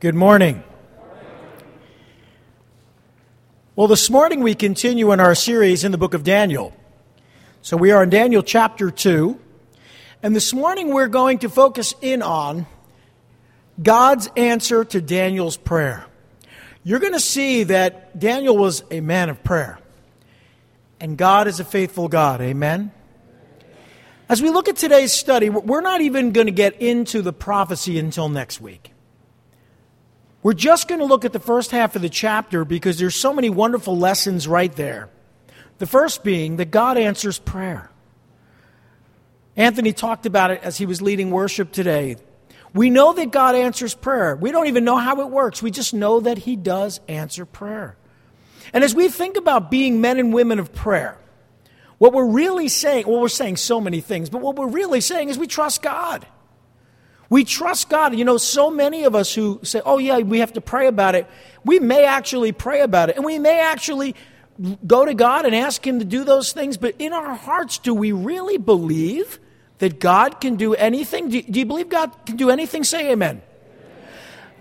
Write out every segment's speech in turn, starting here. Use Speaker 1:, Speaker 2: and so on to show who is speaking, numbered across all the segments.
Speaker 1: Good morning. Well, this morning we continue in our series in the book of Daniel. So we are in Daniel chapter 2. And this morning we're going to focus in on God's answer to Daniel's prayer. You're going to see that Daniel was a man of prayer. And God is a faithful God. Amen. As we look at today's study, we're not even going to get into the prophecy until next week. We're just going to look at the first half of the chapter because there's so many wonderful lessons right there. The first being that God answers prayer. Anthony talked about it as he was leading worship today. We know that God answers prayer. We don't even know how it works. We just know that He does answer prayer. And as we think about being men and women of prayer, what we're really saying, well, we're saying so many things, but what we're really saying is we trust God. We trust God. You know, so many of us who say, oh, yeah, we have to pray about it, we may actually pray about it, and we may actually go to God and ask Him to do those things, but in our hearts, do we really believe that God can do anything? Do you believe God can do anything? Say amen.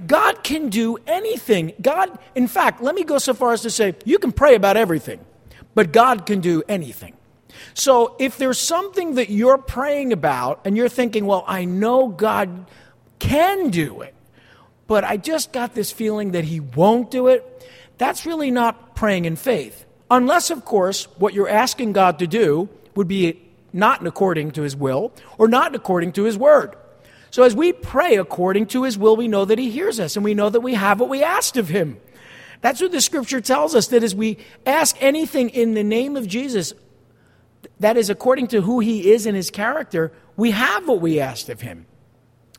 Speaker 1: God can do anything. God, in fact, let me go so far as to say, you can pray about everything, but God can do anything. So if there's something that you're praying about and you're thinking, well, I know God can do it, but I just got this feeling that He won't do it, that's really not praying in faith. Unless, of course, what you're asking God to do would be not according to His will or not according to His word. So as we pray according to His will, we know that He hears us and we know that we have what we asked of Him. That's what the scripture tells us that as we ask anything in the name of Jesus, that is according to who he is and his character, we have what we asked of him.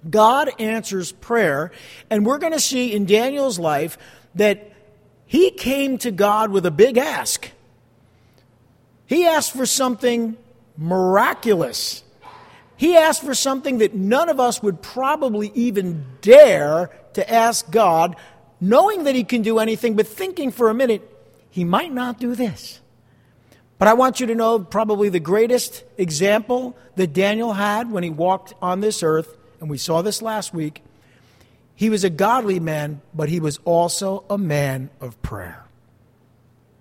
Speaker 1: God answers prayer, and we're going to see in Daniel's life that he came to God with a big ask. He asked for something miraculous. He asked for something that none of us would probably even dare to ask God, knowing that he can do anything, but thinking for a minute, he might not do this. But I want you to know probably the greatest example that Daniel had when he walked on this earth, and we saw this last week. He was a godly man, but he was also a man of prayer.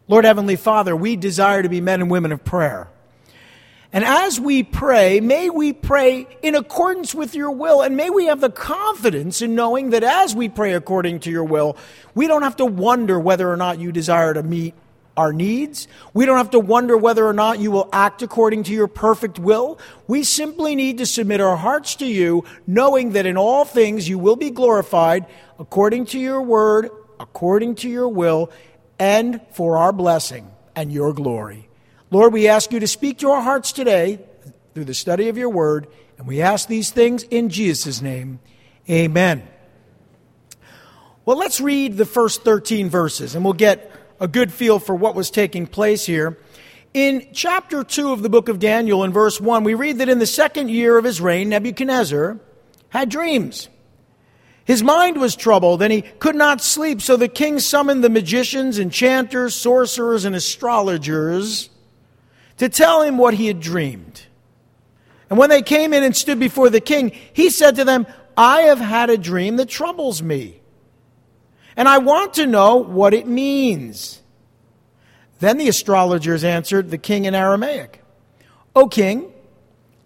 Speaker 1: Lord Heavenly Father, we desire to be men and women of prayer. And as we pray, may we pray in accordance with your will, and may we have the confidence in knowing that as we pray according to your will, we don't have to wonder whether or not you desire to meet our needs. We don't have to wonder whether or not you will act according to your perfect will. We simply need to submit our hearts to you, knowing that in all things you will be glorified according to your word, according to your will, and for our blessing and your glory. Lord, we ask you to speak to our hearts today through the study of your word, and we ask these things in Jesus' name. Amen. Well, let's read the first 13 verses, and we'll get a good feel for what was taking place here. In chapter 2 of the book of Daniel, in verse 1, we read that in the second year of his reign, Nebuchadnezzar had dreams. His mind was troubled, and he could not sleep, so the king summoned the magicians, enchanters, sorcerers, and astrologers to tell him what he had dreamed. And when they came in and stood before the king, he said to them, I have had a dream that troubles me and I want to know what it means. Then the astrologers answered the king in Aramaic O king,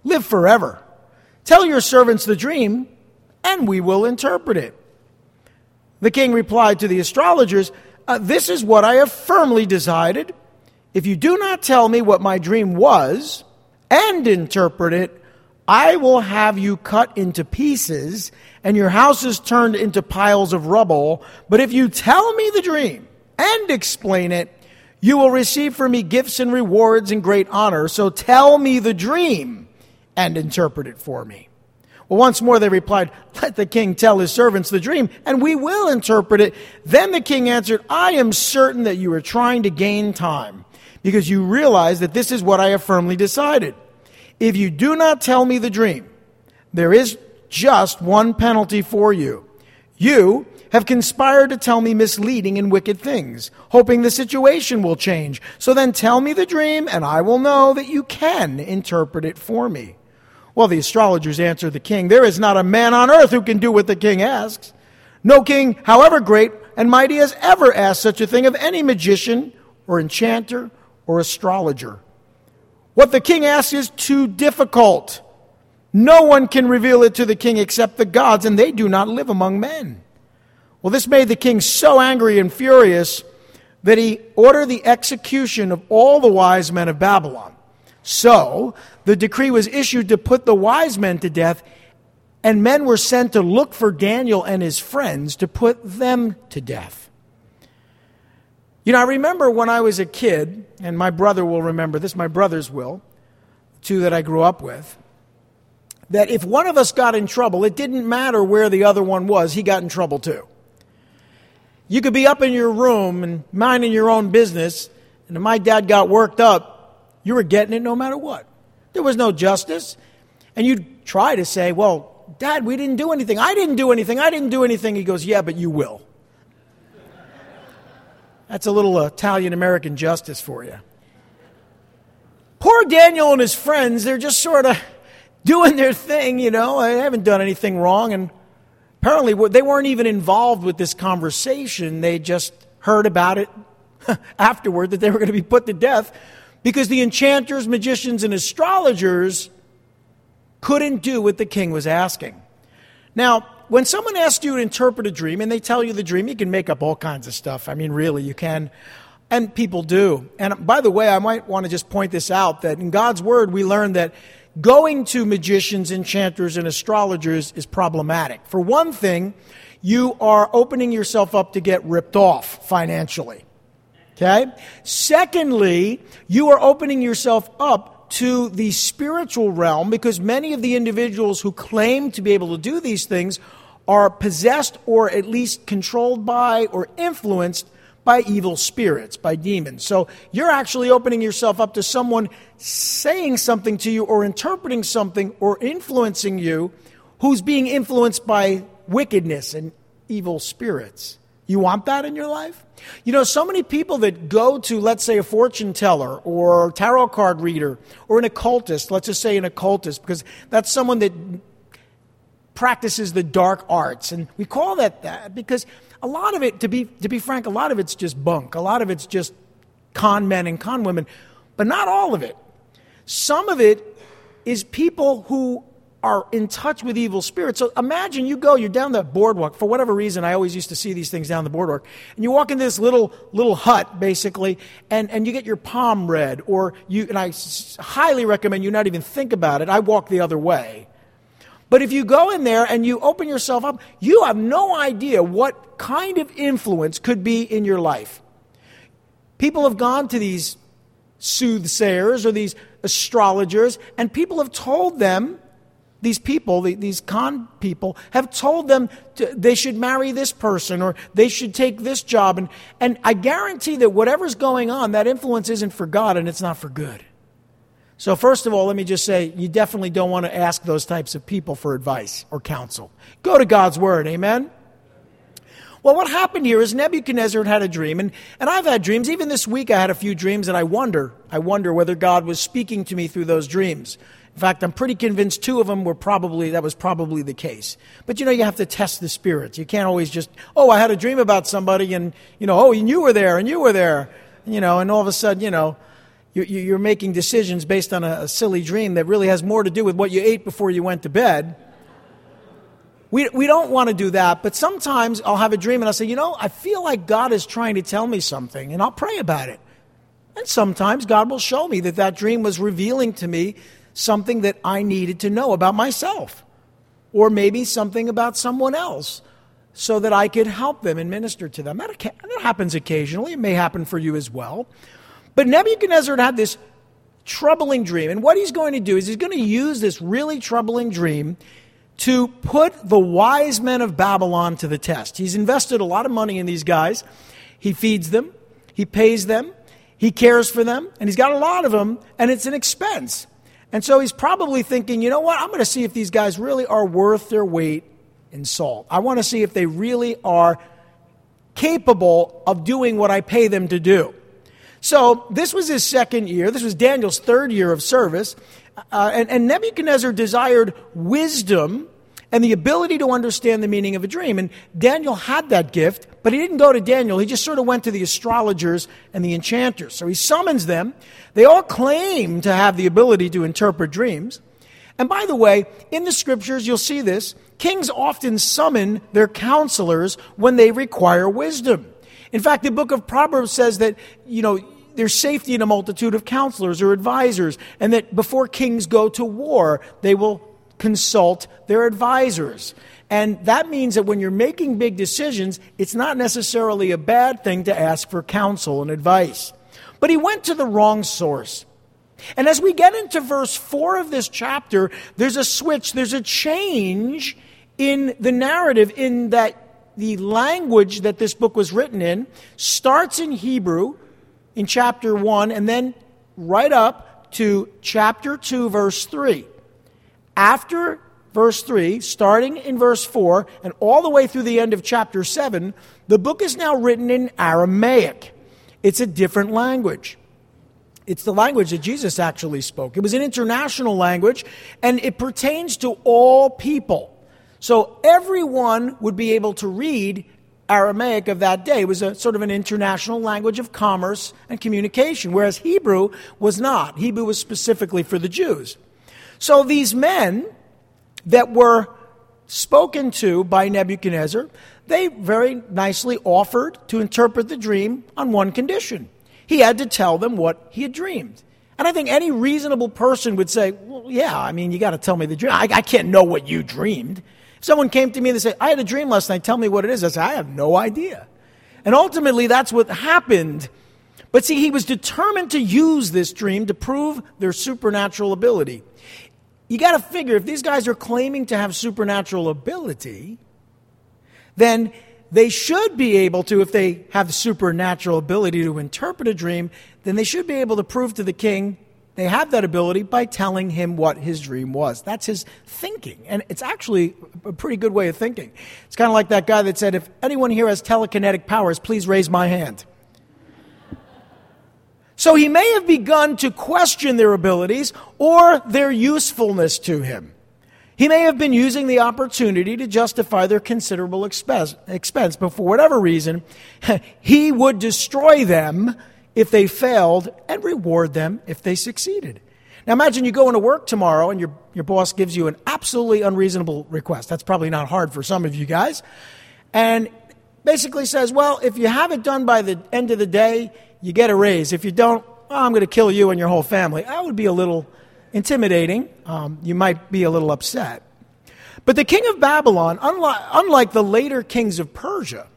Speaker 1: live forever. Tell your servants the dream, and we will interpret it. The king replied to the astrologers, uh, This is what I have firmly decided. If you do not tell me what my dream was and interpret it, I will have you cut into pieces and your houses turned into piles of rubble. But if you tell me the dream and explain it, you will receive from me gifts and rewards and great honor. So tell me the dream and interpret it for me. Well, once more they replied, Let the king tell his servants the dream, and we will interpret it. Then the king answered, I am certain that you are trying to gain time, because you realize that this is what I have firmly decided. If you do not tell me the dream, there is just one penalty for you. You have conspired to tell me misleading and wicked things, hoping the situation will change. So then tell me the dream, and I will know that you can interpret it for me. Well, the astrologers answered the king, There is not a man on earth who can do what the king asks. No king, however great and mighty, has ever asked such a thing of any magician or enchanter or astrologer. What the king asks is too difficult. No one can reveal it to the king except the gods, and they do not live among men. Well, this made the king so angry and furious that he ordered the execution of all the wise men of Babylon. So, the decree was issued to put the wise men to death, and men were sent to look for Daniel and his friends to put them to death. You know, I remember when I was a kid, and my brother will remember this, my brothers will, two that I grew up with, that if one of us got in trouble, it didn't matter where the other one was, he got in trouble too. You could be up in your room and minding your own business, and if my dad got worked up, you were getting it no matter what. There was no justice. And you'd try to say, Well, Dad, we didn't do anything. I didn't do anything. I didn't do anything. He goes, Yeah, but you will. That's a little uh, Italian American justice for you. Poor Daniel and his friends, they're just sort of doing their thing, you know. They haven't done anything wrong. And Apparently, they weren't even involved with this conversation. They just heard about it afterward that they were going to be put to death because the enchanters, magicians, and astrologers couldn't do what the king was asking. Now, when someone asks you to interpret a dream and they tell you the dream, you can make up all kinds of stuff. I mean, really, you can. And people do. And by the way, I might want to just point this out that in God's Word, we learn that going to magicians, enchanters, and astrologers is problematic. For one thing, you are opening yourself up to get ripped off financially. Okay? Secondly, you are opening yourself up to the spiritual realm because many of the individuals who claim to be able to do these things are possessed or at least controlled by or influenced by evil spirits, by demons. So you're actually opening yourself up to someone saying something to you or interpreting something or influencing you who's being influenced by wickedness and evil spirits. You want that in your life? You know, so many people that go to, let's say, a fortune teller or tarot card reader or an occultist, let's just say an occultist, because that's someone that practices the dark arts. And we call that that because a lot of it, to be, to be frank, a lot of it's just bunk. A lot of it's just con men and con women, but not all of it. Some of it is people who are in touch with evil spirits. So imagine you go, you're down the boardwalk. For whatever reason, I always used to see these things down the boardwalk. And you walk into this little little hut, basically, and, and you get your palm read. Or you, and I highly recommend you not even think about it. I walk the other way. But if you go in there and you open yourself up, you have no idea what kind of influence could be in your life. People have gone to these soothsayers or these astrologers, and people have told them, these people, these con people, have told them to, they should marry this person or they should take this job. And, and I guarantee that whatever's going on, that influence isn't for God and it's not for good. So, first of all, let me just say you definitely don't want to ask those types of people for advice or counsel. Go to God's Word, amen? Well, what happened here is Nebuchadnezzar had a dream, and, and I've had dreams. Even this week, I had a few dreams, and I wonder, I wonder whether God was speaking to me through those dreams. In fact, I'm pretty convinced two of them were probably, that was probably the case. But you know, you have to test the spirits. You can't always just, oh, I had a dream about somebody, and, you know, oh, and you were there, and you were there, you know, and all of a sudden, you know, you're making decisions based on a silly dream that really has more to do with what you ate before you went to bed. We, we don't want to do that, but sometimes I'll have a dream and I'll say, you know, I feel like God is trying to tell me something, and I'll pray about it. And sometimes God will show me that that dream was revealing to me something that I needed to know about myself, or maybe something about someone else, so that I could help them and minister to them. That, that happens occasionally. It may happen for you as well. But Nebuchadnezzar had this troubling dream. And what he's going to do is he's going to use this really troubling dream to put the wise men of Babylon to the test. He's invested a lot of money in these guys. He feeds them, he pays them, he cares for them, and he's got a lot of them, and it's an expense. And so he's probably thinking, you know what? I'm going to see if these guys really are worth their weight in salt. I want to see if they really are capable of doing what I pay them to do. So this was his second year. This was Daniel's third year of service. Uh, and, and Nebuchadnezzar desired wisdom and the ability to understand the meaning of a dream. And Daniel had that gift, but he didn't go to Daniel. He just sort of went to the astrologers and the enchanters. So he summons them. They all claim to have the ability to interpret dreams. And by the way, in the scriptures, you'll see this. Kings often summon their counselors when they require wisdom. In fact, the book of Proverbs says that, you know, there's safety in a multitude of counselors or advisors, and that before kings go to war, they will consult their advisors. And that means that when you're making big decisions, it's not necessarily a bad thing to ask for counsel and advice. But he went to the wrong source. And as we get into verse 4 of this chapter, there's a switch, there's a change in the narrative, in that the language that this book was written in starts in Hebrew in chapter 1 and then right up to chapter 2, verse 3. After verse 3, starting in verse 4, and all the way through the end of chapter 7, the book is now written in Aramaic. It's a different language. It's the language that Jesus actually spoke. It was an international language, and it pertains to all people. So everyone would be able to read Aramaic of that day. Was a sort of an international language of commerce and communication, whereas Hebrew was not. Hebrew was specifically for the Jews. So these men that were spoken to by Nebuchadnezzar, they very nicely offered to interpret the dream on one condition. He had to tell them what he had dreamed. And I think any reasonable person would say, well, yeah, I mean, you got to tell me the dream. I, I, can't know what you dreamed. Someone came to me and they said, I had a dream last night, tell me what it is. I said, I have no idea. And ultimately, that's what happened. But see, he was determined to use this dream to prove their supernatural ability you got to figure if these guys are claiming to have supernatural ability, then they should be able to, if they have supernatural ability to interpret a dream, then they should be able to prove to the king they have that ability by telling him what his dream was. That's his thinking. And it's actually a pretty good way of thinking. It's kind of like that guy that said, if anyone here has telekinetic powers, please raise my hand. So he may have begun to question their abilities or their usefulness to him. He may have been using the opportunity to justify their considerable expense, expense, but for whatever reason, he would destroy them if they failed and reward them if they succeeded. Now imagine you go into work tomorrow and your, your boss gives you an absolutely unreasonable request. That's probably not hard for some of you guys. And basically says, well, if you have it done by the end of the day, you get a raise. If you don't, well, I'm going to kill you and your whole family. That would be a little intimidating. Um, you might be a little upset. But the king of Babylon, unlike, unlike the later kings of Persia,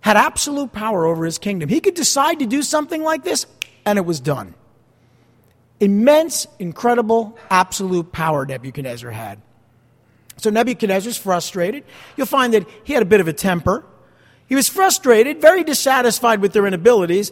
Speaker 1: had absolute power over his kingdom. He could decide to do something like this, and it was done. Immense, incredible, absolute power Nebuchadnezzar had. So Nebuchadnezzar's frustrated. You'll find that he had a bit of a temper. He was frustrated, very dissatisfied with their inabilities.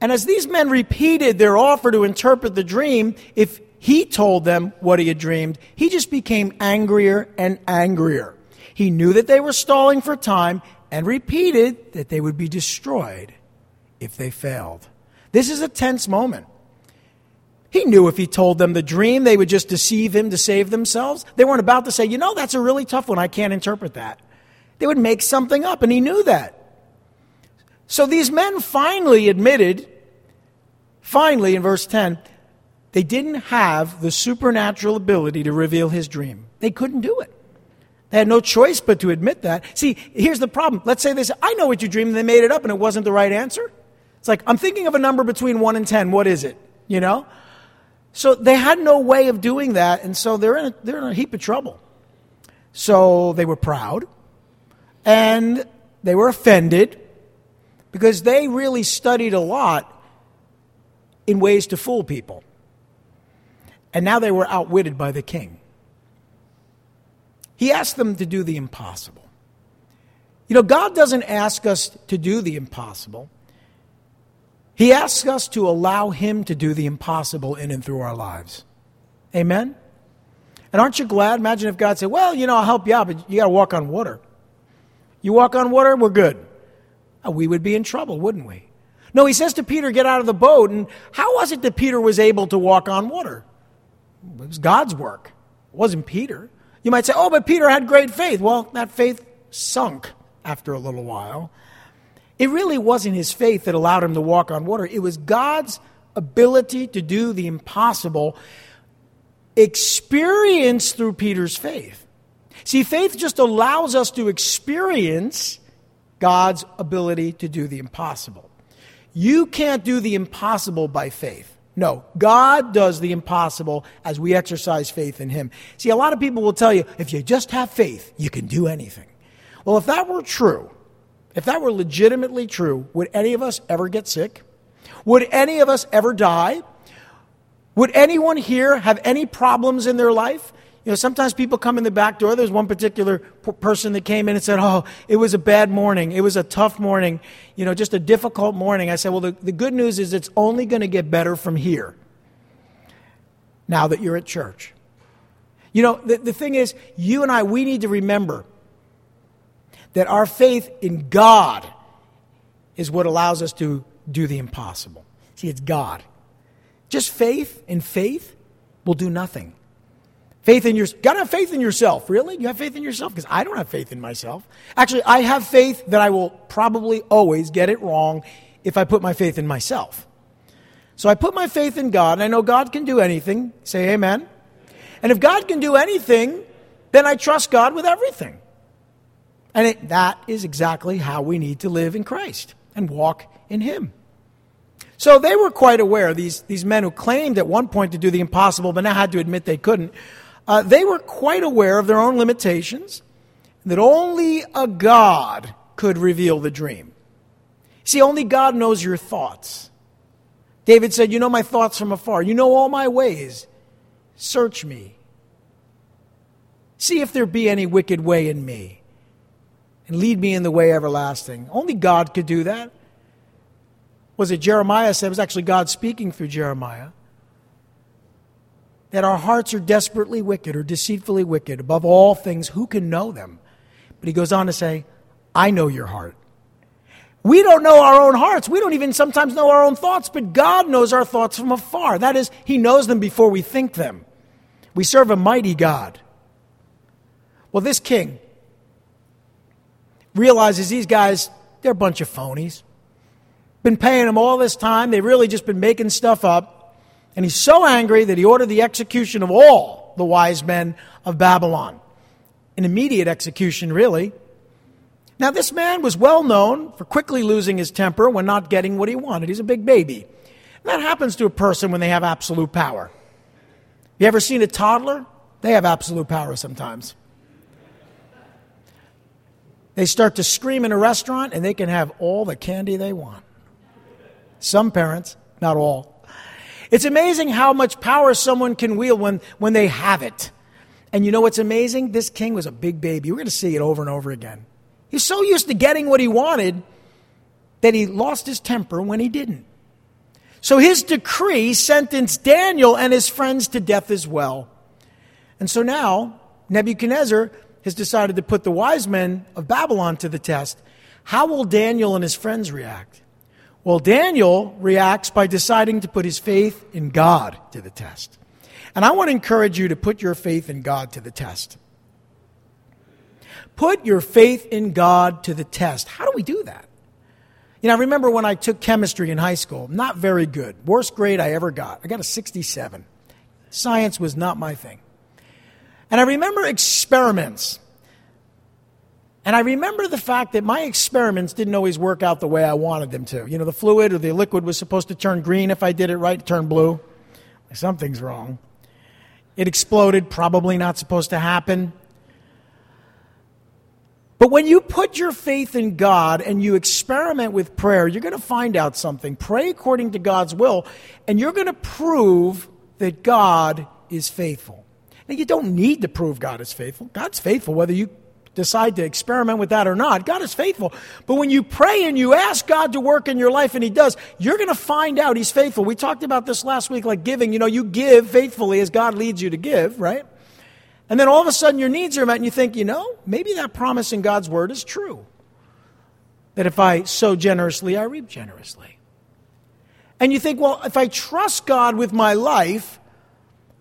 Speaker 1: And as these men repeated their offer to interpret the dream, if he told them what he had dreamed, he just became angrier and angrier. He knew that they were stalling for time and repeated that they would be destroyed if they failed. This is a tense moment. He knew if he told them the dream, they would just deceive him to save themselves. They weren't about to say, you know, that's a really tough one. I can't interpret that. They would make something up, and he knew that. So these men finally admitted, finally in verse 10, they didn't have the supernatural ability to reveal his dream. They couldn't do it. They had no choice but to admit that. See, here's the problem. Let's say they said, I know what you dreamed, and they made it up, and it wasn't the right answer. It's like, I'm thinking of a number between 1 and 10. What is it? You know? So they had no way of doing that, and so they're in a, they're in a heap of trouble. So they were proud, and they were offended, because they really studied a lot in ways to fool people. And now they were outwitted by the king. He asked them to do the impossible. You know, God doesn't ask us to do the impossible. He asks us to allow Him to do the impossible in and through our lives. Amen? And aren't you glad? Imagine if God said, Well, you know, I'll help you out, but you got to walk on water. You walk on water, we're good. Uh, we would be in trouble, wouldn't we? No, he says to Peter, get out of the boat. And how was it that Peter was able to walk on water? It was God's work. It wasn't Peter. You might say, oh, but Peter had great faith. Well, that faith sunk after a little while. It really wasn't his faith that allowed him to walk on water, it was God's ability to do the impossible experienced through Peter's faith. See, faith just allows us to experience God's ability to do the impossible. You can't do the impossible by faith. No, God does the impossible as we exercise faith in Him. See, a lot of people will tell you if you just have faith, you can do anything. Well, if that were true, if that were legitimately true, would any of us ever get sick? Would any of us ever die? Would anyone here have any problems in their life? You know, sometimes people come in the back door. There's one particular p- person that came in and said, Oh, it was a bad morning. It was a tough morning, you know, just a difficult morning. I said, Well, the, the good news is it's only going to get better from here now that you're at church. You know, the, the thing is, you and I, we need to remember that our faith in God is what allows us to do the impossible. See, it's God. Just faith and faith will do nothing. Faith in your gotta have faith in yourself. Really? You have faith in yourself? Because I don't have faith in myself. Actually, I have faith that I will probably always get it wrong if I put my faith in myself. So I put my faith in God, and I know God can do anything. Say amen. And if God can do anything, then I trust God with everything. And it, that is exactly how we need to live in Christ and walk in Him. So they were quite aware, these, these men who claimed at one point to do the impossible, but now had to admit they couldn't, uh, they were quite aware of their own limitations, that only a God could reveal the dream. See, only God knows your thoughts. David said, You know my thoughts from afar. You know all my ways. Search me. See if there be any wicked way in me, and lead me in the way everlasting. Only God could do that. Was it Jeremiah said? It was actually God speaking through Jeremiah that our hearts are desperately wicked or deceitfully wicked. Above all things, who can know them? But he goes on to say, I know your heart. We don't know our own hearts. We don't even sometimes know our own thoughts, but God knows our thoughts from afar. That is, He knows them before we think them. We serve a mighty God. Well, this king realizes these guys, they're a bunch of phonies. Been paying them all this time. They've really just been making stuff up. And he's so angry that he ordered the execution of all the wise men of Babylon. An immediate execution, really. Now, this man was well known for quickly losing his temper when not getting what he wanted. He's a big baby. And that happens to a person when they have absolute power. You ever seen a toddler? They have absolute power sometimes. They start to scream in a restaurant and they can have all the candy they want. Some parents, not all. It's amazing how much power someone can wield when, when they have it. And you know what's amazing? This king was a big baby. We're going to see it over and over again. He's so used to getting what he wanted that he lost his temper when he didn't. So his decree sentenced Daniel and his friends to death as well. And so now Nebuchadnezzar has decided to put the wise men of Babylon to the test. How will Daniel and his friends react? Well, Daniel reacts by deciding to put his faith in God to the test. And I want to encourage you to put your faith in God to the test. Put your faith in God to the test. How do we do that? You know, I remember when I took chemistry in high school, not very good. Worst grade I ever got. I got a 67. Science was not my thing. And I remember experiments and I remember the fact that my experiments didn't always work out the way I wanted them to. You know, the fluid or the liquid was supposed to turn green if I did it right, turn blue. Something's wrong. It exploded, probably not supposed to happen. But when you put your faith in God and you experiment with prayer, you're going to find out something. Pray according to God's will, and you're going to prove that God is faithful. Now, you don't need to prove God is faithful. God's faithful whether you decide to experiment with that or not. God is faithful. But when you pray and you ask God to work in your life and He does, you're going to find out He's faithful. We talked about this last week, like giving. You know, you give faithfully as God leads you to give, right? And then all of a sudden your needs are met and you think, you know, maybe that promise in God's word is true. That if I sow generously, I reap generously. And you think, well, if I trust God with my life,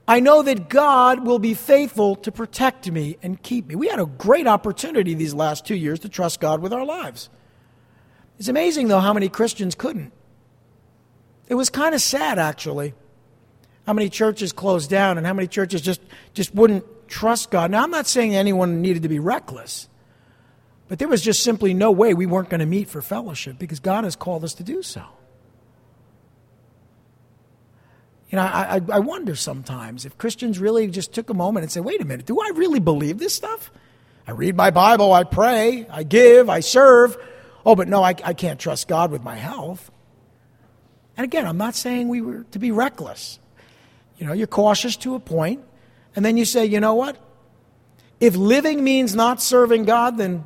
Speaker 1: I know that God will be faithful to protect me and keep me. We had a great opportunity these last two years to trust God with our lives. It's amazing, though, how many Christians couldn't. It was kind of sad, actually, how many churches closed down and how many churches just, just wouldn't trust God. Now, I'm not saying anyone needed to be reckless, but there was just simply no way we weren't going to meet for fellowship because God has called us to do so. You know, I, I wonder sometimes if Christians really just took a moment and said, wait a minute, do I really believe this stuff? I read my Bible, I pray, I give, I serve. Oh, but no, I, I can't trust God with my health. And again, I'm not saying we were to be reckless. You know, you're cautious to a point, and then you say, you know what? If living means not serving God, then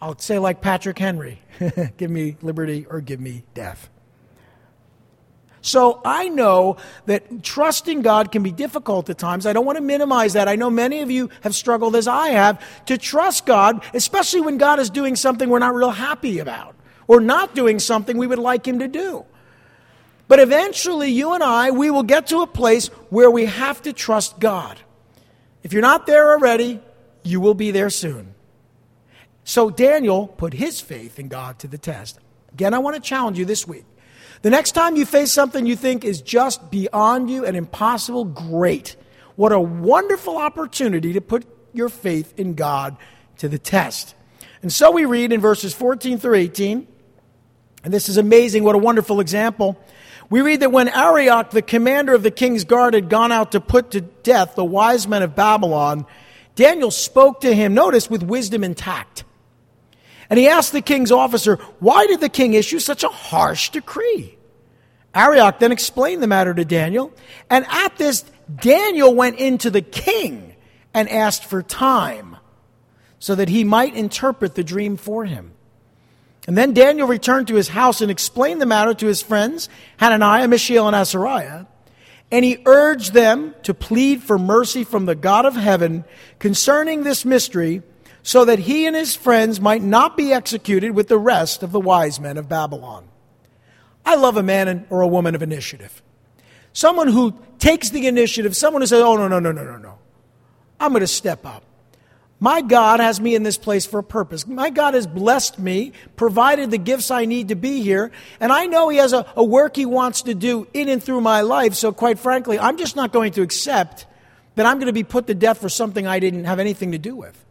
Speaker 1: I'll say, like Patrick Henry, give me liberty or give me death. So I know that trusting God can be difficult at times. I don't want to minimize that. I know many of you have struggled, as I have, to trust God, especially when God is doing something we're not real happy about or not doing something we would like Him to do. But eventually, you and I, we will get to a place where we have to trust God. If you're not there already, you will be there soon. So Daniel put his faith in God to the test. Again, I want to challenge you this week. The next time you face something you think is just beyond you and impossible, great. What a wonderful opportunity to put your faith in God to the test. And so we read in verses 14 through 18, and this is amazing, what a wonderful example. We read that when Arioch, the commander of the king's guard, had gone out to put to death the wise men of Babylon, Daniel spoke to him, notice, with wisdom and tact. And he asked the king's officer, Why did the king issue such a harsh decree? Arioch then explained the matter to Daniel, and at this, Daniel went into the king and asked for time so that he might interpret the dream for him. And then Daniel returned to his house and explained the matter to his friends, Hananiah, Mishael, and Azariah. And he urged them to plead for mercy from the God of heaven concerning this mystery so that he and his friends might not be executed with the rest of the wise men of Babylon. I love a man or a woman of initiative. Someone who takes the initiative, someone who says, Oh, no, no, no, no, no, no. I'm going to step up. My God has me in this place for a purpose. My God has blessed me, provided the gifts I need to be here, and I know He has a, a, work He wants to do in and through my life. So, quite frankly, I'm just not going to accept that I'm going to be put to death for something I didn't have anything to do with.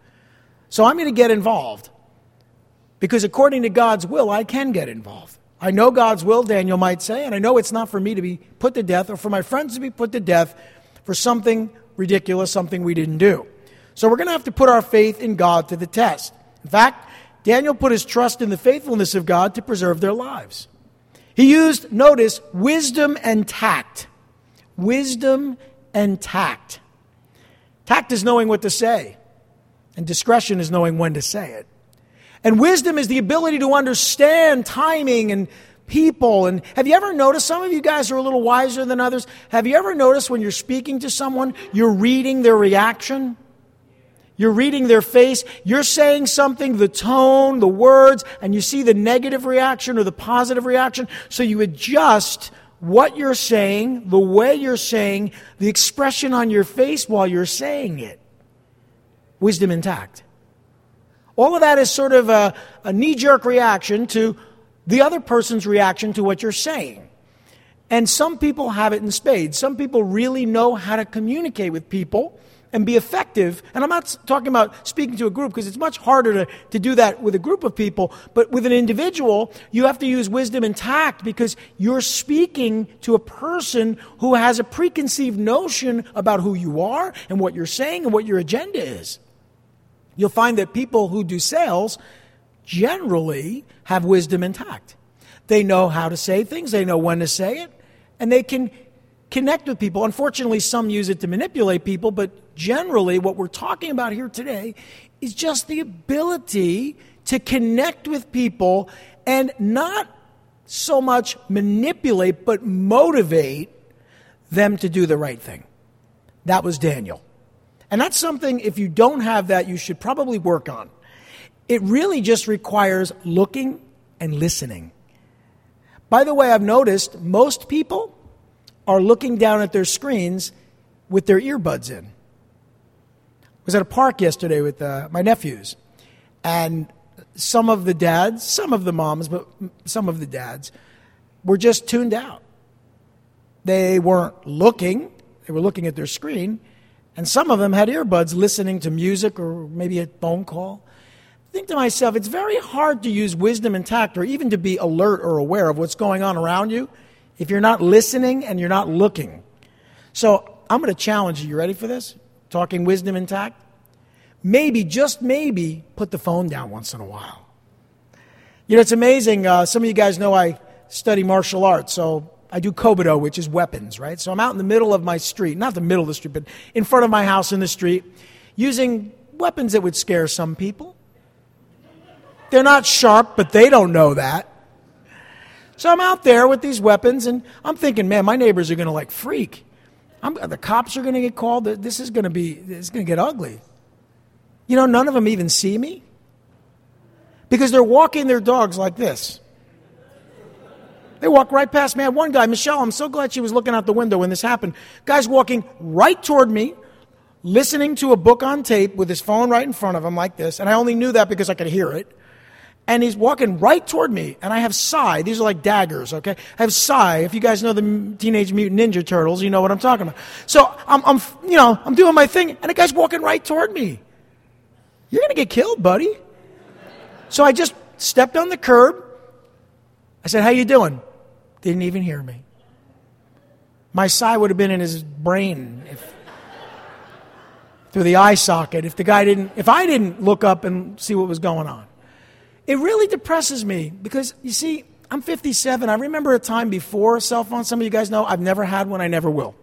Speaker 1: So I'm going to get involved. Because according to God's will, I can get involved. I know God's will, Daniel might say, and I know it's not for me to be put to death or for my friends to be put to death for something ridiculous, something we didn't do. So we're going to have to put our faith in God to the test. In fact, Daniel put his trust in the faithfulness of God to preserve their lives. He used, notice, wisdom and tact. Wisdom and tact. Tact is knowing what to say. And discretion is knowing when to say it. And wisdom is the ability to understand timing and people. And have you ever noticed, some of you guys are a little wiser than others. Have you ever noticed when you're speaking to someone, you're reading their reaction? You're reading their face. You're saying something, the tone, the words, and you see the negative reaction or the positive reaction. So you adjust what you're saying, the way you're saying, the expression on your face while you're saying it wisdom intact. All of that is sort of a, a knee jerk reaction to the other person's reaction to what you're saying. And some people have it in spades. Some people really know how to communicate with people and be effective. And I'm not talking about speaking to a group because it's much harder to, to do that with a group of people. But with an individual, you have to use wisdom and tact because you're speaking to a person who has a preconceived notion about who you are and what you're saying and what your agenda is. You'll find that people who do sales generally have wisdom intact. They know how to say things, they know when to say it, and they can connect with people. Unfortunately, some use it to manipulate people, but generally, what we're talking about here today is just the ability to connect with people and not so much manipulate, but motivate them to do the right thing. That was Daniel. And that's something, if you don't have that, you should probably work on. It really just requires looking and listening. By the way, I've noticed most people are looking down at their screens with their earbuds in. I was at a park yesterday with uh, my nephews, and some of the dads, some of the moms, but some of the dads were just tuned out. They weren't looking, they were looking at their screen, and some of them had earbuds listening to music or maybe a phone call. I think to myself, it's very hard to use wisdom and tact or even to be alert or aware of what's going on around you if you're not listening and you're not looking. So I'm going to challenge you. You ready for this? Talking wisdom and tact? Maybe, just maybe, put the phone down once in a while. You know, it's amazing. Uh, some of you guys know I study martial arts, so I do Kobudo, which is weapons, right? So I'm out in the middle of my street, not the middle of the street, but in front of my house in the street, using weapons that would scare some people. They're not sharp, but they don't know that. So I'm out there with these weapons, and I'm thinking, man, my neighbors are going to like freak. I'm, uh, the cops are going to get called. This is going to be, it's going to get ugly. You know, none of them even see me because they're walking their dogs like this. They walk right past me. I had one guy, Michelle, I'm so glad she was looking out the window when this happened. Guy's walking right toward me, listening to a book on tape with his phone right in front of him like this, and I only knew that because I could hear it. And he's walking right toward me, and I have Sai. These are like daggers, okay? I have Sai. If you guys know the Teenage Mutant Ninja Turtles, you know what I'm talking about. So I'm, I'm you know, I'm doing my thing, and the guy's walking right toward me. You're to get killed, buddy. So I just stepped on the curb. I said, How you doing? Didn't even hear me. My Sai would have been in his brain if, through the eye socket if the guy didn't, if I didn't look up and see what was going on. It really depresses me because, you see, I'm 57. I remember a time before cell phone. Some of you guys know I've never had one, I never will.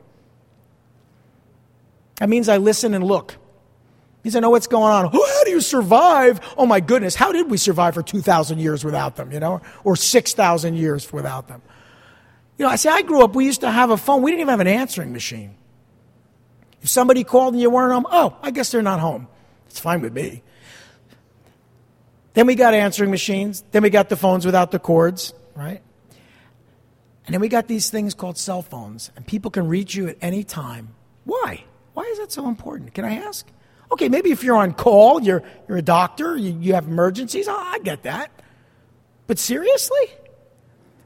Speaker 1: That means I listen and look. Means I know what's going on. How do you survive? Oh my goodness, how did we survive for 2,000 years without them, you know, or 6,000 years without them? You know, I say I grew up, we used to have a phone. We didn't even have an answering machine. If somebody called and you weren't home, oh, I guess they're not home. It's fine with me. Then we got answering machines. Then we got the phones without the cords, right? And then we got these things called cell phones, and people can reach you at any time. Why? Why is that so important? Can I ask? Okay, maybe if you're on call, you're, you're a doctor, you, you have emergencies, oh, I get that. But seriously?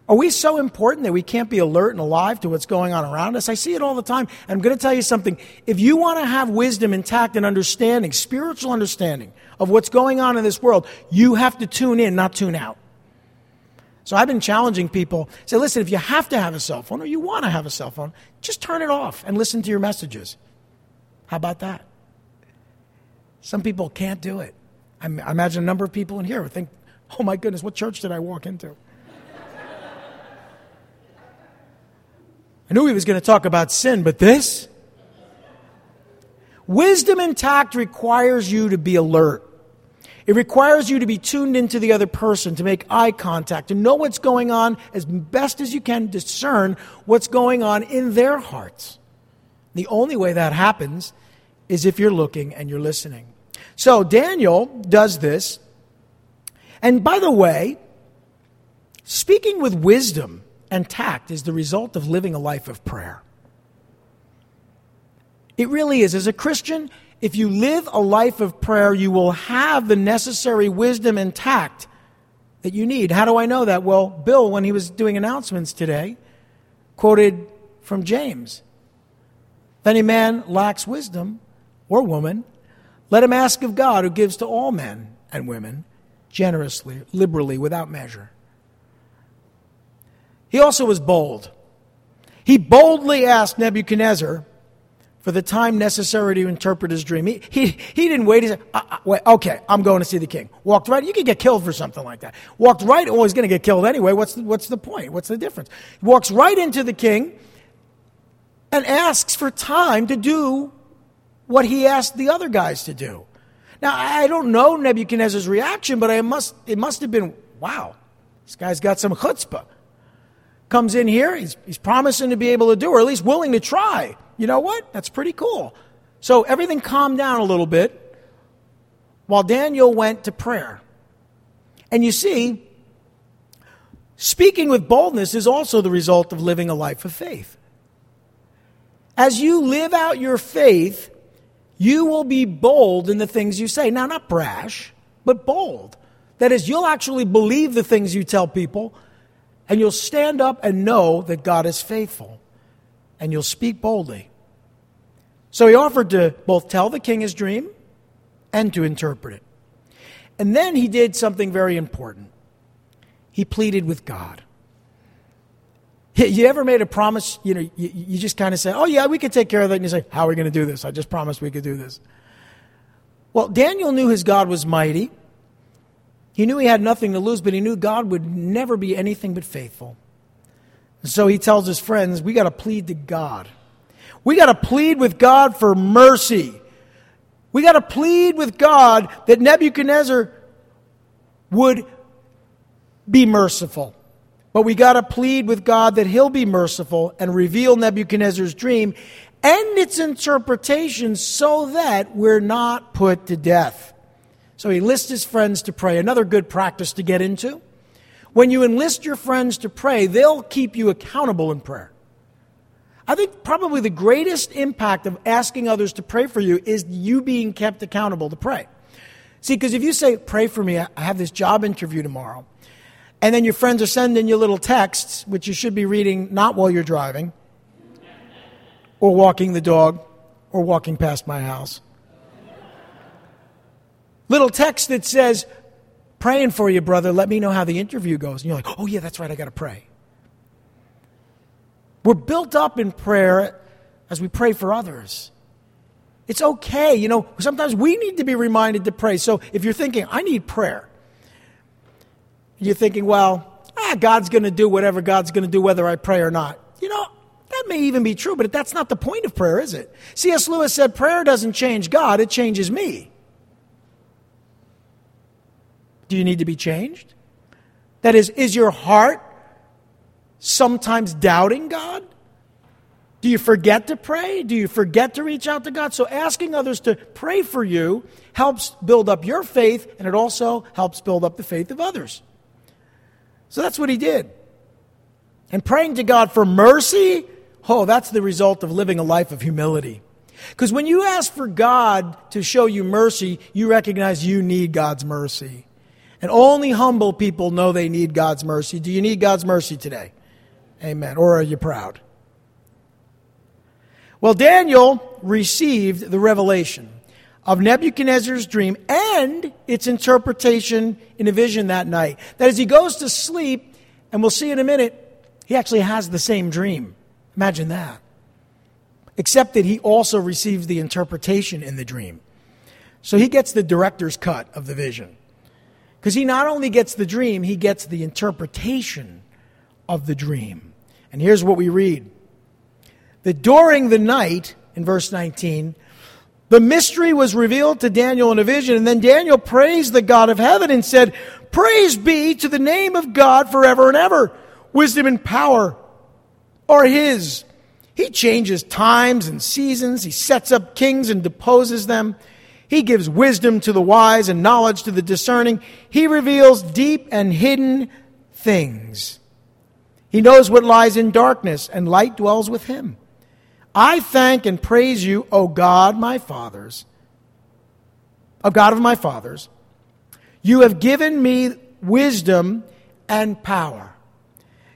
Speaker 1: Are we so important that we can't be alert and alive to what's going on around us? I see it all the time. And I'm going to tell you something. If you want to have wisdom, intact, and understanding, spiritual understanding of what's going on in this world, you have to tune in, not tune out. So I've been challenging people. Say, listen, if you have to have a cell phone or you want to have a cell phone, just turn it off and listen to your messages. How about that? Some people can't do it. I imagine a number of people in here would think, oh my goodness, what church did I walk into? I knew he was going to talk about sin, but this? Wisdom and tact requires you to be alert. It requires you to be tuned into the other person, to make eye contact, to know what's going on as best as you can, discern what's going on in their hearts. The only way that happens is if you're looking and you're listening. So Daniel does this. And by the way, speaking with wisdom and tact is the result of living a life of prayer. It really is. As a Christian, if you live a life of prayer, you will have the necessary wisdom and tact that you need. How do I know that? Well, Bill, when he was doing announcements today, quoted from James If any man lacks wisdom, or woman, let him ask of God who gives to all men and women generously, liberally, without measure. He also was bold. He boldly asked Nebuchadnezzar for the time necessary to interpret his dream. He, he, he didn't wait. He said, wait, okay, I'm going to see the king. Walked right. You could get killed for something like that. Walked right. Oh, he's going to get killed anyway. What's the, what's the point? What's the difference? He walks right into the king and asks for time to do what he asked the other guys to do. Now, I don't know Nebuchadnezzar's reaction, but I must, it must have been, wow, this guy's got some chutzpah. Comes in here, he's, he's promising to be able to do, or at least willing to try. You know what? That's pretty cool. So everything calmed down a little bit while Daniel went to prayer. And you see, speaking with boldness is also the result of living a life of faith. As you live out your faith, you will be bold in the things you say. Now, not brash, but bold. That is, you'll actually believe the things you tell people, and you'll stand up and know that God is faithful, and you'll speak boldly. So he offered to both tell the king his dream and to interpret it. And then he did something very important. He pleaded with God. You ever made a promise, you know, you, you just kind of say, oh, yeah, we can take care of that. And you say, how are we going to do this? I just promised we could do this. Well, Daniel knew his God was mighty. He knew he had nothing to lose, but he knew God would never be anything but faithful. And so he tells his friends, we got to plead to God. We got to plead with God for mercy. We got to plead with God that Nebuchadnezzar would be merciful. But we got to plead with God that He'll be merciful and reveal Nebuchadnezzar's dream and its interpretation so that we're not put to death. So he enlists his friends to pray. Another good practice to get into. When you enlist your friends to pray, they'll keep you accountable in prayer. I think probably the greatest impact of asking others to pray for you is you being kept accountable to pray. See, because if you say, Pray for me, I have this job interview tomorrow, and then your friends are sending you little texts, which you should be reading not while you're driving, or walking the dog, or walking past my house. Little text that says, Praying for you, brother, let me know how the interview goes. And you're like, Oh, yeah, that's right, I got to pray. We're built up in prayer as we pray for others. It's okay. You know, sometimes we need to be reminded to pray. So if you're thinking, I need prayer, you're thinking, well, ah, God's going to do whatever God's going to do, whether I pray or not. You know, that may even be true, but that's not the point of prayer, is it? C.S. Lewis said, prayer doesn't change God, it changes me. Do you need to be changed? That is, is your heart sometimes doubting God? Do you forget to pray? Do you forget to reach out to God? So, asking others to pray for you helps build up your faith, and it also helps build up the faith of others. So, that's what he did. And praying to God for mercy, oh, that's the result of living a life of humility. Because when you ask for God to show you mercy, you recognize you need God's mercy. And only humble people know they need God's mercy. Do you need God's mercy today? Amen. Or are you proud? Well, Daniel received the revelation of Nebuchadnezzar's dream and its interpretation in a vision that night. That as he goes to sleep, and we'll see in a minute, he actually has the same dream. Imagine that. Except that he also receives the interpretation in the dream. So he gets the director's cut of the vision. Because he not only gets the dream, he gets the interpretation of the dream. And here's what we read that during the night, in verse 19, the mystery was revealed to Daniel in a vision, and then Daniel praised the God of heaven and said, Praise be to the name of God forever and ever. Wisdom and power are his. He changes times and seasons. He sets up kings and deposes them. He gives wisdom to the wise and knowledge to the discerning. He reveals deep and hidden things. He knows what lies in darkness, and light dwells with him. I thank and praise you, O God, my fathers, O God of my fathers. You have given me wisdom and power.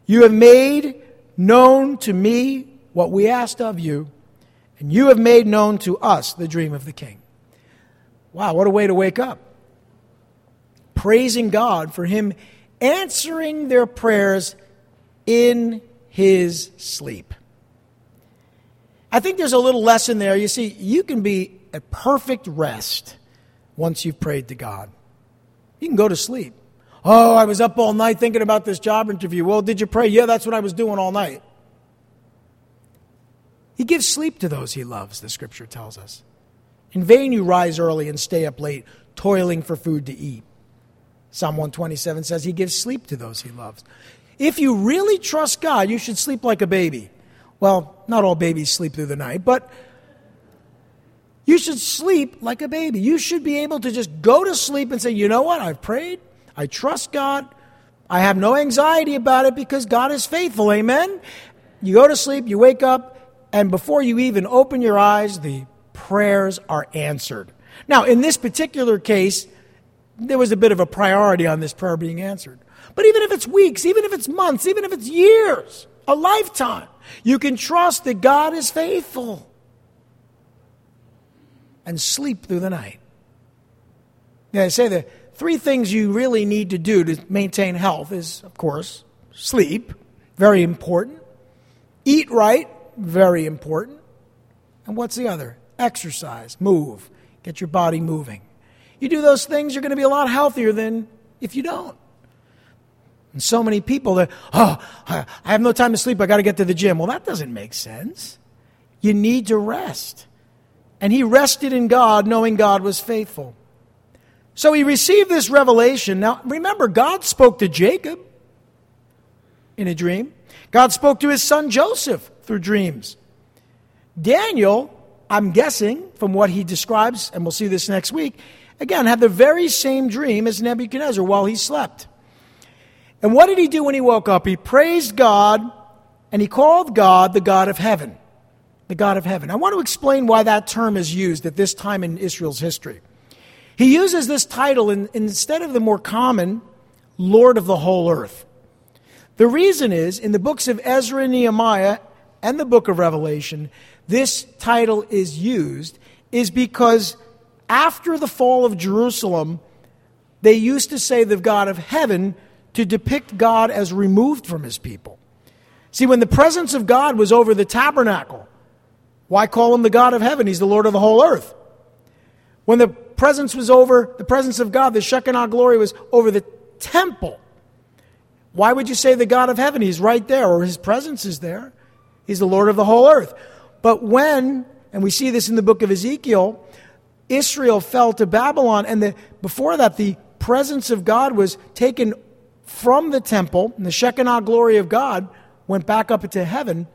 Speaker 1: You have made known to me what we asked of you, and you have made known to us the dream of the king. Wow, what a way to wake up. Praising God for Him answering their prayers in His sleep. I think there's a little lesson there. You see, you can be at perfect rest once you've prayed to God. You can go to sleep. Oh, I was up all night thinking about this job interview. Well, did you pray? Yeah, that's what I was doing all night. He gives sleep to those he loves, the scripture tells us. In vain you rise early and stay up late, toiling for food to eat. Psalm 127 says he gives sleep to those he loves. If you really trust God, you should sleep like a baby. Well, not all babies sleep through the night, but you should sleep like a baby. You should be able to just go to sleep and say, you know what? I've prayed. I trust God. I have no anxiety about it because God is faithful. Amen? You go to sleep, you wake up, and before you even open your eyes, the prayers are answered. Now, in this particular case, there was a bit of a priority on this prayer being answered. But even if it's weeks, even if it's months, even if it's years, a lifetime, you can trust that God is faithful and sleep through the night. Yeah, I say the three things you really need to do to maintain health is, of course, sleep, very important. Eat right, very important. And what's the other? Exercise, move, get your body moving. You do those things, you're going to be a lot healthier than if you don't. And so many people that, oh, I have no time to sleep, I got to get to the gym. Well, that doesn't make sense. You need to rest. And he rested in God, knowing God was faithful. So he received this revelation. Now, remember, God spoke to Jacob in a dream. God spoke to his son Joseph through dreams. Daniel, I'm guessing from what he describes, and we'll see this next week, again, had the very same dream as Nebuchadnezzar while he slept. And what did he do when he woke up? He praised God and he called God the God of heaven. The God of heaven. I want to explain why that term is used at this time in Israel's history. He uses this title in, instead of the more common Lord of the whole earth. The reason is in the books of Ezra and Nehemiah and the book of Revelation, this title is used is because after the fall of Jerusalem, they used to say the God of heaven to depict God as removed from his people. See, when the presence of God was over the tabernacle, why call him the God of heaven? He's the Lord of the whole earth. When the presence was over, the presence of God, the Shekinah glory was over the temple, why would you say the God of heaven? He's right there, or his presence is there. He's the Lord of the whole earth. But when, and we see this in the book of Ezekiel, Israel fell to Babylon, and the, before that, the presence of God was taken from the temple, and the Shekinah glory of God went back up into heaven.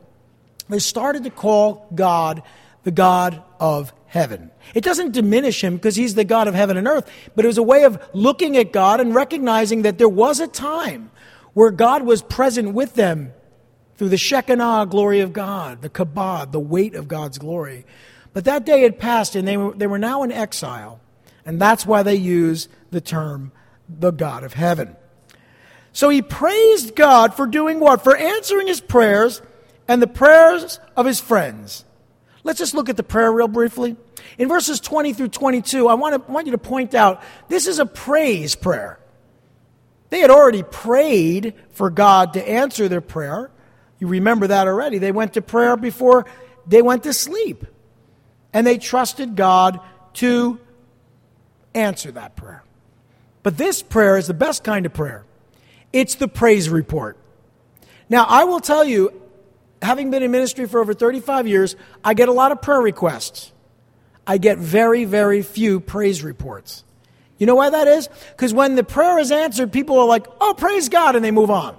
Speaker 1: They started to call God the God of heaven. It doesn't diminish him because he's the God of heaven and earth, but it was a way of looking at God and recognizing that there was a time where God was present with them through the Shekinah glory of God, the kabod, the weight of God's glory. But that day had passed and they were, they were now in exile. And that's why they use the term the God of heaven. So he praised God for doing what? For answering his prayers and the prayers of his friends. Let's just look at the prayer real briefly. In verses 20 through 22, I want, to, want you to point out this is a praise prayer. They had already prayed for God to answer their prayer. You remember that already. They went to prayer before they went to sleep. And they trusted God to answer that prayer. But this prayer is the best kind of prayer. It's the praise report. Now, I will tell you, having been in ministry for over 35 years, I get a lot of prayer requests. I get very, very few praise reports. You know why that is? Because when the prayer is answered, people are like, oh, praise God, and they move on.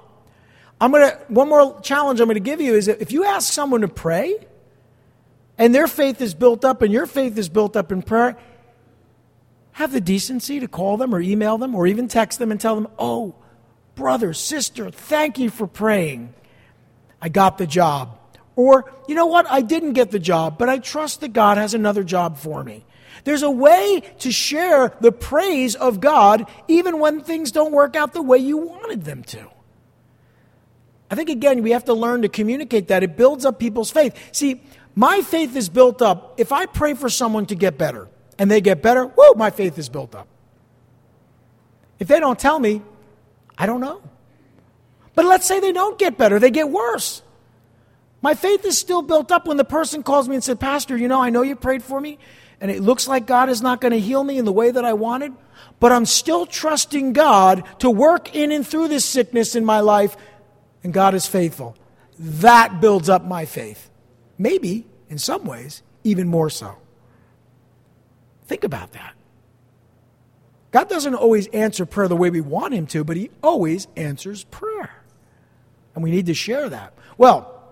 Speaker 1: I'm going to, one more challenge I'm going to give you is if you ask someone to pray and their faith is built up and your faith is built up in prayer, have the decency to call them or email them or even text them and tell them, oh, brother, sister, thank you for praying. I got the job. Or, you know what? I didn't get the job, but I trust that God has another job for me. There's a way to share the praise of God even when things don't work out the way you wanted them to. I think, again, we have to learn to communicate that. It builds up people's faith. See, my faith is built up. If I pray for someone to get better and they get better, whoa, my faith is built up. If they don't tell me, I don't know. But let's say they don't get better, they get worse. My faith is still built up when the person calls me and said, Pastor, you know, I know you prayed for me, and it looks like God is not going to heal me in the way that I wanted, but I'm still trusting God to work in and through this sickness in my life, and God is faithful. That builds up my faith. Maybe, in some ways, even more so. Think about that. God doesn't always answer prayer the way we want Him to, but He always answers prayer. And we need to share that. Well,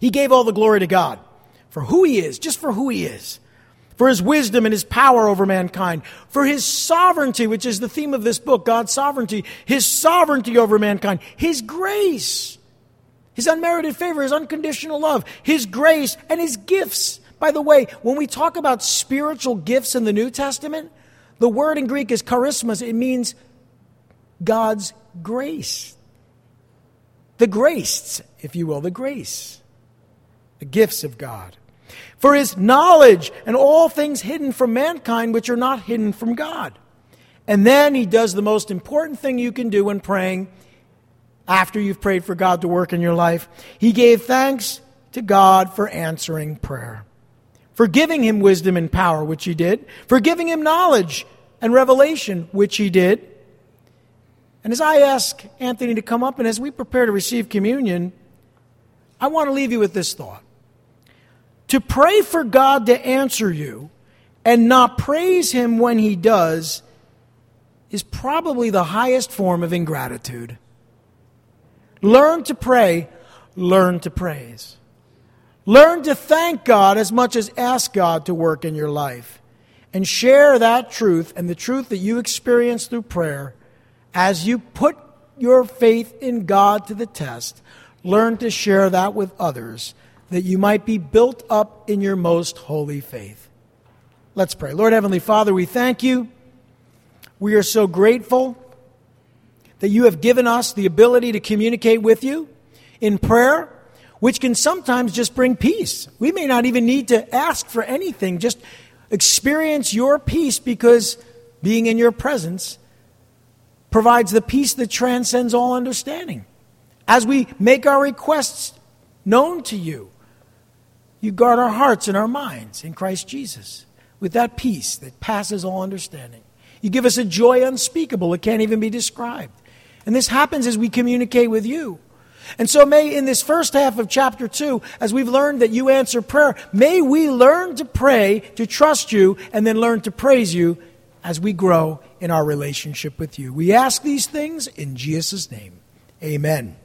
Speaker 1: He gave all the glory to God for who He is, just for who He is for his wisdom and his power over mankind, for his sovereignty, which is the theme of this book, God's sovereignty, his sovereignty over mankind, his grace. His unmerited favor, His unconditional love, His grace, and His gifts. By the way, when we talk about spiritual gifts in the New Testament, the word in Greek is charismas. It means God's grace. The grace, if you will, the grace. The gifts of God. For his knowledge and all things hidden from mankind which are not hidden from God. And then he does the most important thing you can do when praying after you've prayed for God to work in your life. He gave thanks to God for answering prayer for giving him wisdom and power, which he did, for giving him knowledge and revelation, which he did. And as I ask Anthony to come up and as we prepare to receive communion, I want to leave you with this thought. To pray for God to answer you and not praise him when he does is probably the highest form of ingratitude. Learn to pray, learn to praise. Learn to thank God as much as ask God to work in your life. And share that truth and the truth that you experience through prayer as you put your faith in God to the test. Learn to share that with others that you might be built up in your most holy faith. Let's pray. Lord Heavenly Father, we thank you. We are so grateful that you have given us the ability to communicate with you in prayer which can sometimes just bring peace. We may not even need to ask for anything, just experience your peace because being in your presence provides the peace that transcends all understanding. As we make our requests known to you, you guard our hearts and our minds in Christ Jesus with that peace that passes all understanding. You give us a joy unspeakable, it can't even be described. And this happens as we communicate with you. And so, may in this first half of chapter 2, as we've learned that you answer prayer, may we learn to pray, to trust you, and then learn to praise you as we grow in our relationship with you. We ask these things in Jesus' name. Amen.